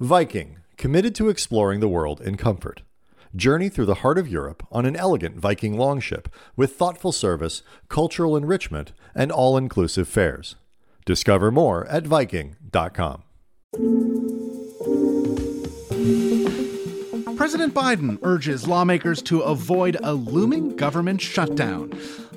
Viking, committed to exploring the world in comfort. Journey through the heart of Europe on an elegant Viking longship with thoughtful service, cultural enrichment, and all inclusive fares. Discover more at Viking.com. President Biden urges lawmakers to avoid a looming government shutdown.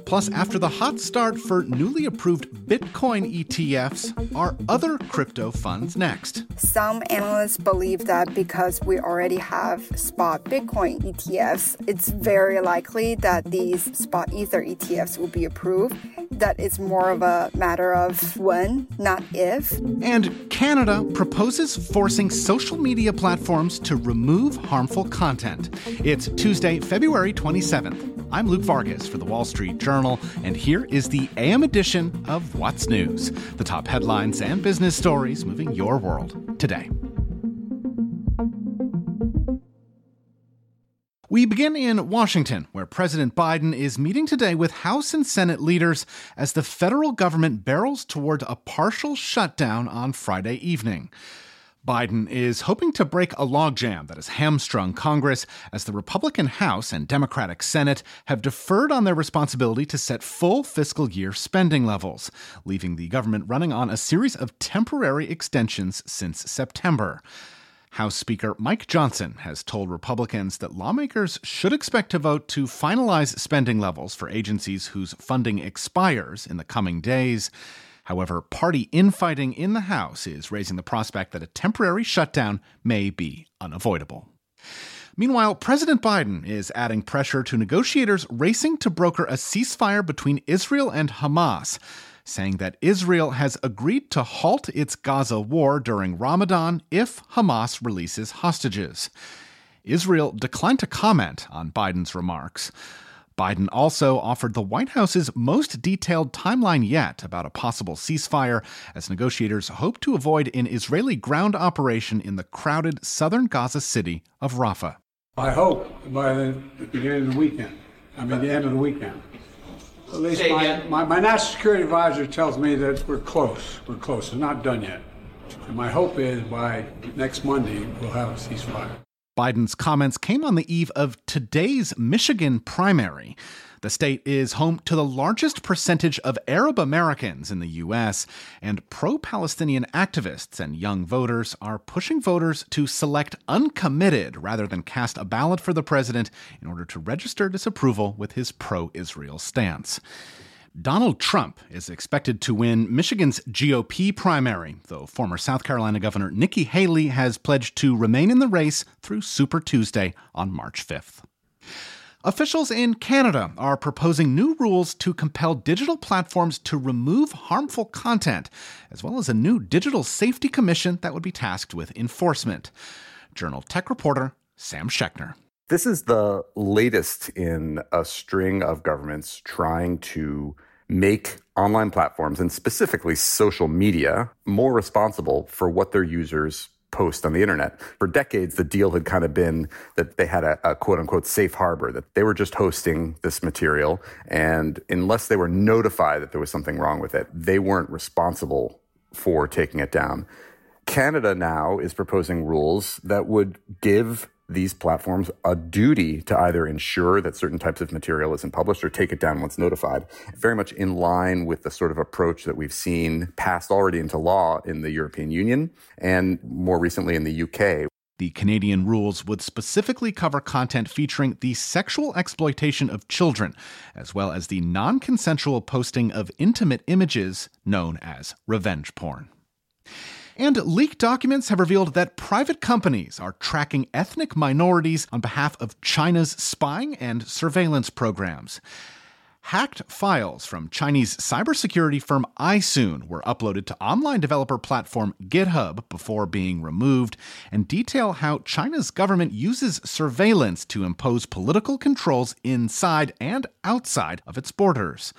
Plus, after the hot start for newly approved Bitcoin ETFs, are other crypto funds next? Some analysts believe that because we already have spot Bitcoin ETFs, it's very likely that these spot Ether ETFs will be approved. That it's more of a matter of when, not if. And Canada proposes forcing social media platforms to remove harmful content. It's Tuesday, February 27th. I'm Luke Vargas for the Wall Street Journal, and here is the AM edition of What's News the top headlines and business stories moving your world today. We begin in Washington, where President Biden is meeting today with House and Senate leaders as the federal government barrels toward a partial shutdown on Friday evening. Biden is hoping to break a logjam that has hamstrung Congress as the Republican House and Democratic Senate have deferred on their responsibility to set full fiscal year spending levels, leaving the government running on a series of temporary extensions since September. House Speaker Mike Johnson has told Republicans that lawmakers should expect to vote to finalize spending levels for agencies whose funding expires in the coming days. However, party infighting in the House is raising the prospect that a temporary shutdown may be unavoidable. Meanwhile, President Biden is adding pressure to negotiators racing to broker a ceasefire between Israel and Hamas, saying that Israel has agreed to halt its Gaza war during Ramadan if Hamas releases hostages. Israel declined to comment on Biden's remarks. Biden also offered the White House's most detailed timeline yet about a possible ceasefire as negotiators hope to avoid an Israeli ground operation in the crowded southern Gaza city of Rafah. I hope by the beginning of the weekend. I mean, the end of the weekend. At least my, my, my, national security advisor tells me that we're close. We're close. It's not done yet. And my hope is by next Monday, we'll have a ceasefire. Biden's comments came on the eve of today's Michigan primary. The state is home to the largest percentage of Arab Americans in the U.S., and pro Palestinian activists and young voters are pushing voters to select uncommitted rather than cast a ballot for the president in order to register disapproval with his pro Israel stance. Donald Trump is expected to win Michigan's GOP primary, though former South Carolina Governor Nikki Haley has pledged to remain in the race through Super Tuesday on March 5th. Officials in Canada are proposing new rules to compel digital platforms to remove harmful content, as well as a new digital safety commission that would be tasked with enforcement. Journal Tech reporter Sam Schechner. This is the latest in a string of governments trying to make online platforms and specifically social media more responsible for what their users post on the internet. For decades, the deal had kind of been that they had a, a, quote unquote safe harbor, that they were just hosting this material. And unless they were notified that there was something wrong with it, they weren't responsible for taking it down. Canada now is proposing rules that would give these platforms a duty to either ensure that certain types of material isn't published or take it down once notified. Very much in line with the sort of approach that we've seen passed already into law in the European Union and more recently in the UK. The Canadian rules would specifically cover content featuring the sexual exploitation of children, as well as the non consensual posting of intimate images known as revenge porn. And leaked documents have revealed that private companies are tracking ethnic minorities on behalf of China's spying and surveillance programs. Hacked files from Chinese cybersecurity firm iSoon were uploaded to online developer platform GitHub before being removed and detail how China's government uses surveillance to impose political controls inside and outside of its borders.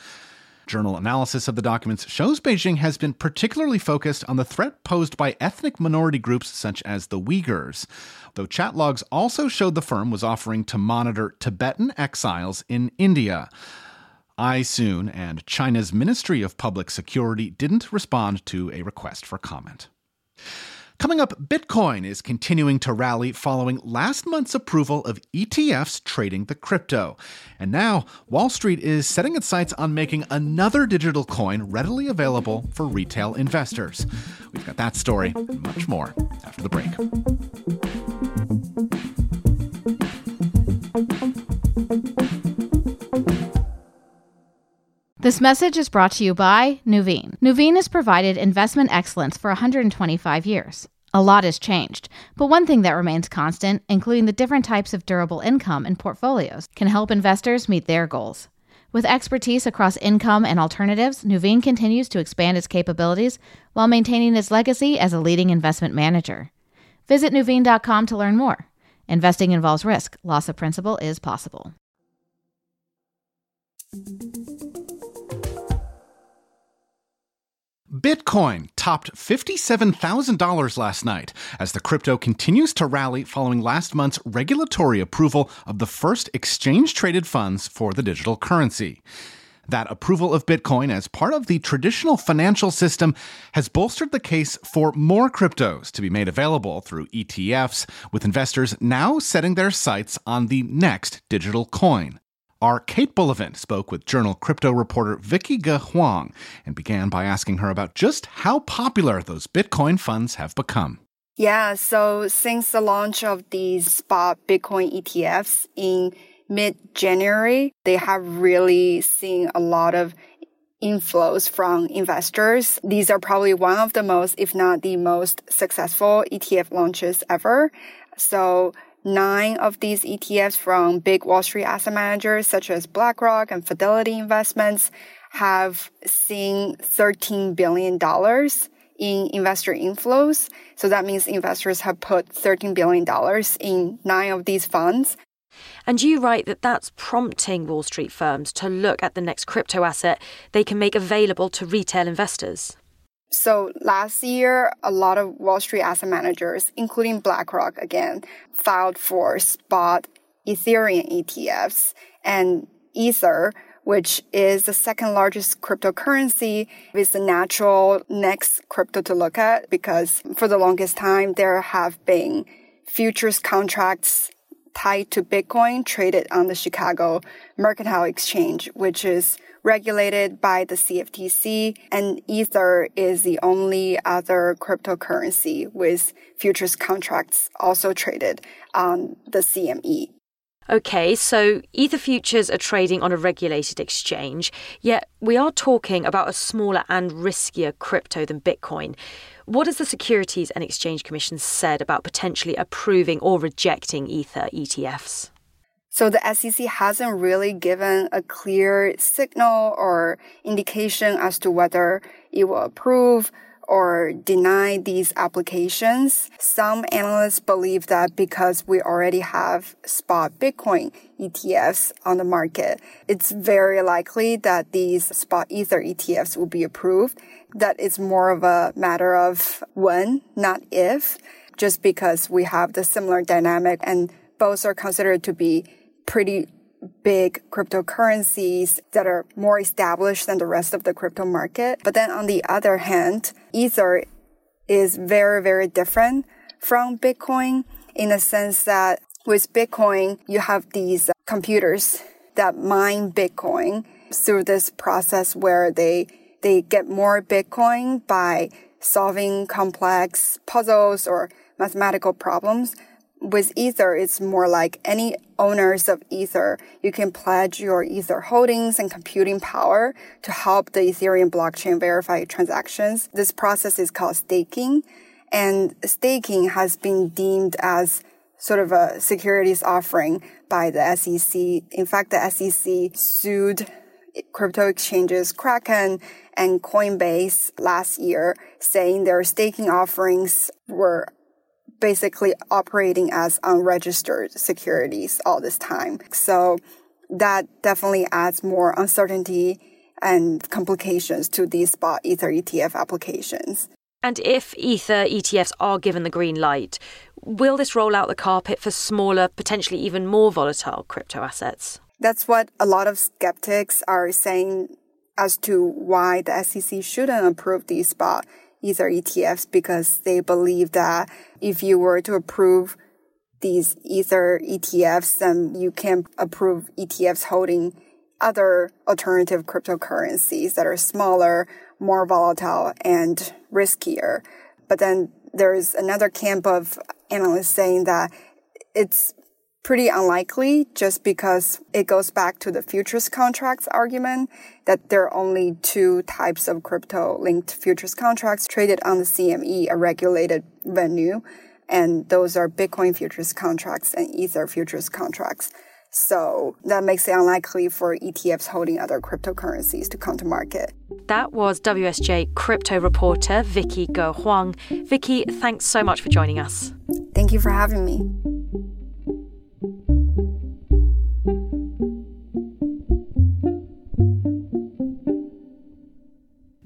Journal analysis of the documents shows Beijing has been particularly focused on the threat posed by ethnic minority groups such as the Uyghurs, though chat logs also showed the firm was offering to monitor Tibetan exiles in India. iSoon and China's Ministry of Public Security didn't respond to a request for comment. Coming up, Bitcoin is continuing to rally following last month's approval of ETFs trading the crypto. And now, Wall Street is setting its sights on making another digital coin readily available for retail investors. We've got that story and much more after the break. This message is brought to you by Nuveen. Nuveen has provided investment excellence for 125 years. A lot has changed, but one thing that remains constant, including the different types of durable income and portfolios, can help investors meet their goals. With expertise across income and alternatives, Nuveen continues to expand its capabilities while maintaining its legacy as a leading investment manager. Visit Nuveen.com to learn more. Investing involves risk, loss of principal is possible. Bitcoin topped $57,000 last night as the crypto continues to rally following last month's regulatory approval of the first exchange traded funds for the digital currency. That approval of Bitcoin as part of the traditional financial system has bolstered the case for more cryptos to be made available through ETFs, with investors now setting their sights on the next digital coin. Our Kate Bullivant spoke with journal crypto reporter Vicky Ge Huang and began by asking her about just how popular those Bitcoin funds have become. Yeah, so since the launch of these spot Bitcoin ETFs in mid January, they have really seen a lot of inflows from investors. These are probably one of the most, if not the most successful ETF launches ever. So nine of these ETFs from big Wall Street asset managers such as BlackRock and Fidelity Investments have seen $13 billion in investor inflows. So that means investors have put $13 billion in nine of these funds. And you write that that's prompting Wall Street firms to look at the next crypto asset they can make available to retail investors. So last year, a lot of Wall Street asset managers, including BlackRock again, filed for spot Ethereum ETFs and Ether, which is the second largest cryptocurrency, is the natural next crypto to look at because for the longest time, there have been futures contracts tied to Bitcoin traded on the Chicago Mercantile Exchange, which is regulated by the CFTC, and Ether is the only other cryptocurrency with futures contracts also traded on the CME. Okay, so Ether futures are trading on a regulated exchange, yet we are talking about a smaller and riskier crypto than Bitcoin. What has the Securities and Exchange Commission said about potentially approving or rejecting Ether ETFs? So the SEC hasn't really given a clear signal or indication as to whether it will approve or deny these applications. Some analysts believe that because we already have spot Bitcoin ETFs on the market, it's very likely that these spot Ether ETFs will be approved. That it's more of a matter of when, not if, just because we have the similar dynamic and both are considered to be pretty big cryptocurrencies that are more established than the rest of the crypto market. But then on the other hand, Ether is very, very different from Bitcoin in the sense that with Bitcoin, you have these computers that mine Bitcoin through this process where they, they get more Bitcoin by solving complex puzzles or mathematical problems with Ether, it's more like any owners of Ether, you can pledge your Ether holdings and computing power to help the Ethereum blockchain verify transactions. This process is called staking, and staking has been deemed as sort of a securities offering by the SEC. In fact, the SEC sued crypto exchanges Kraken and Coinbase last year, saying their staking offerings were basically operating as unregistered securities all this time. So that definitely adds more uncertainty and complications to these spot Ether ETF applications. And if Ether ETFs are given the green light, will this roll out the carpet for smaller, potentially even more volatile crypto assets? That's what a lot of skeptics are saying as to why the SEC shouldn't approve these spot Ether ETFs because they believe that if you were to approve these Ether ETFs, then you can approve ETFs holding other alternative cryptocurrencies that are smaller, more volatile, and riskier. But then there's another camp of analysts saying that it's pretty unlikely just because it goes back to the futures contracts argument that there are only two types of crypto linked futures contracts traded on the CME, a regulated venue. And those are Bitcoin futures contracts and Ether futures contracts. So that makes it unlikely for ETFs holding other cryptocurrencies to come to market. That was WSJ crypto reporter Vicky Ge Huang. Vicky, thanks so much for joining us. Thank you for having me.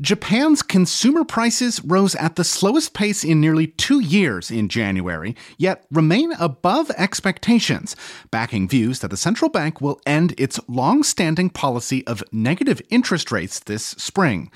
Japan's consumer prices rose at the slowest pace in nearly two years in January, yet remain above expectations, backing views that the central bank will end its long standing policy of negative interest rates this spring.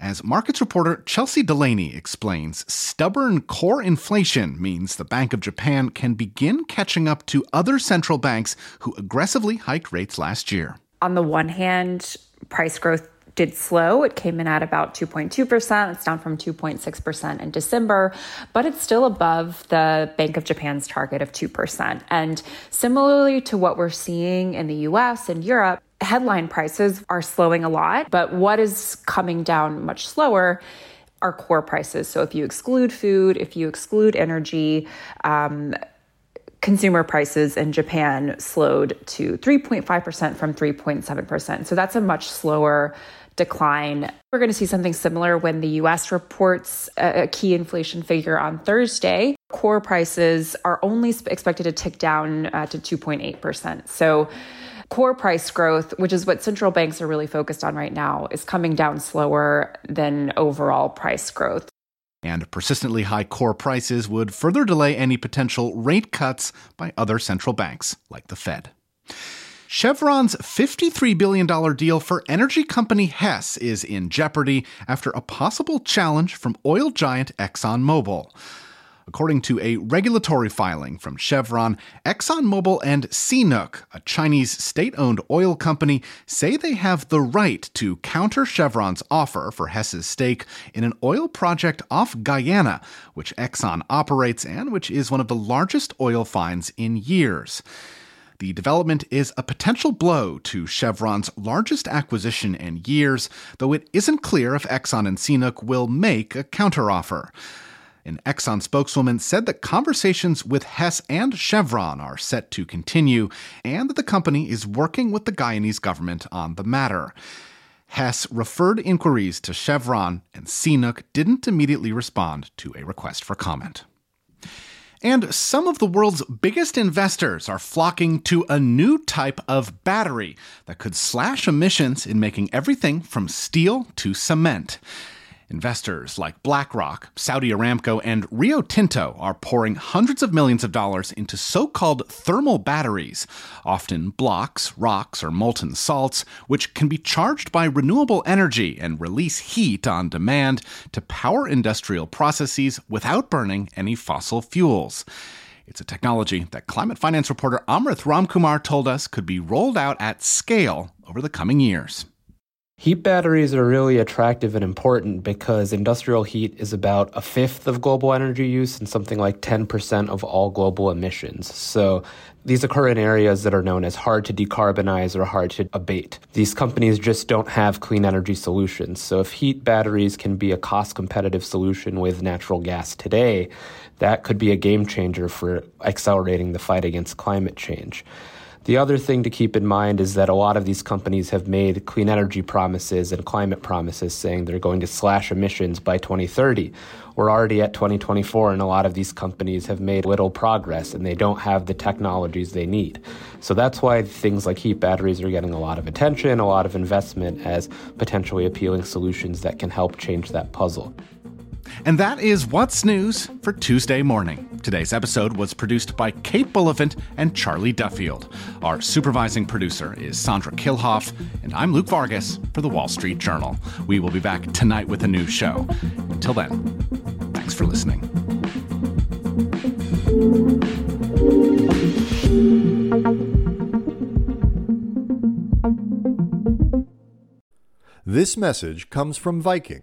As markets reporter Chelsey Dulaney explains, stubborn core inflation means the Bank of Japan can begin catching up to other central banks who aggressively hiked rates last year. On the one hand, price growth did slow. It came in at about 2.2%. It's down from 2.6% in December, but it's still above the Bank of Japan's target of 2%. And similarly to what we're seeing in the US and Europe, headline prices are slowing a lot, but what is coming down much slower are core prices. So if you exclude food, if you exclude energy, um, consumer prices in Japan slowed to 3.5% from 3.7%. So that's a much slower decline. We're going to see something similar when the US reports a, key inflation figure on Thursday. Core prices are only expected to tick down uh, to 2.8%. So core price growth, which is what central banks are really focused on right now, is coming down slower than overall price growth. And persistently high core prices would further delay any potential rate cuts by other central banks, like the Fed. Chevron's $53 billion deal for energy company Hess is in jeopardy after a possible challenge from oil giant ExxonMobil. According to a regulatory filing from Chevron, ExxonMobil and CNOOC, a Chinese state owned oil company, say they have the right to counter Chevron's offer for Hess's stake in an oil project off Guyana, which Exxon operates and which is one of the largest oil finds in years. The development is a potential blow to Chevron's largest acquisition in years, though it isn't clear if Exxon and CNOOC will make a counteroffer. An Exxon spokeswoman said that conversations with Hess and Chevron are set to continue and that the company is working with the Guyanese government on the matter. Hess referred inquiries to Chevron, and CNOOC didn't immediately respond to a request for comment. And some of the world's biggest investors are flocking to a new type of battery that could slash emissions in making everything from steel to cement. Investors like BlackRock, Saudi Aramco, and Rio Tinto are pouring hundreds of millions of dollars into so called thermal batteries, often blocks, rocks, or molten salts, which can be charged by renewable energy and release heat on demand to power industrial processes without burning any fossil fuels. It's a technology that climate finance reporter Amrith Ramkumar told us could be rolled out at scale over the coming years. Heat batteries are really attractive and important because industrial heat is about a fifth of global energy use and something like 10% of all global emissions. So these occur in areas that are known as hard to decarbonize or hard to abate. These companies just don't have clean energy solutions. So if heat batteries can be a cost competitive solution with natural gas today, that could be a game changer for accelerating the fight against climate change. The other thing to keep in mind is that a lot of these companies have made clean energy promises and climate promises saying they're going to slash emissions by 2030. We're already at 2024, and a lot of these companies have made little progress and they don't have the technologies they need. So that's why things like heat batteries are getting a lot of attention, a lot of investment as potentially appealing solutions that can help change that puzzle. And that is what's news for Tuesday morning. Today's episode was produced by Kate Bullivant and Charlie Duffield. Our supervising producer is Sandra Kilhof, and I'm Luke Vargas for the Wall Street Journal. We will be back tonight with a new show. Until then, thanks for listening. This message comes from Viking,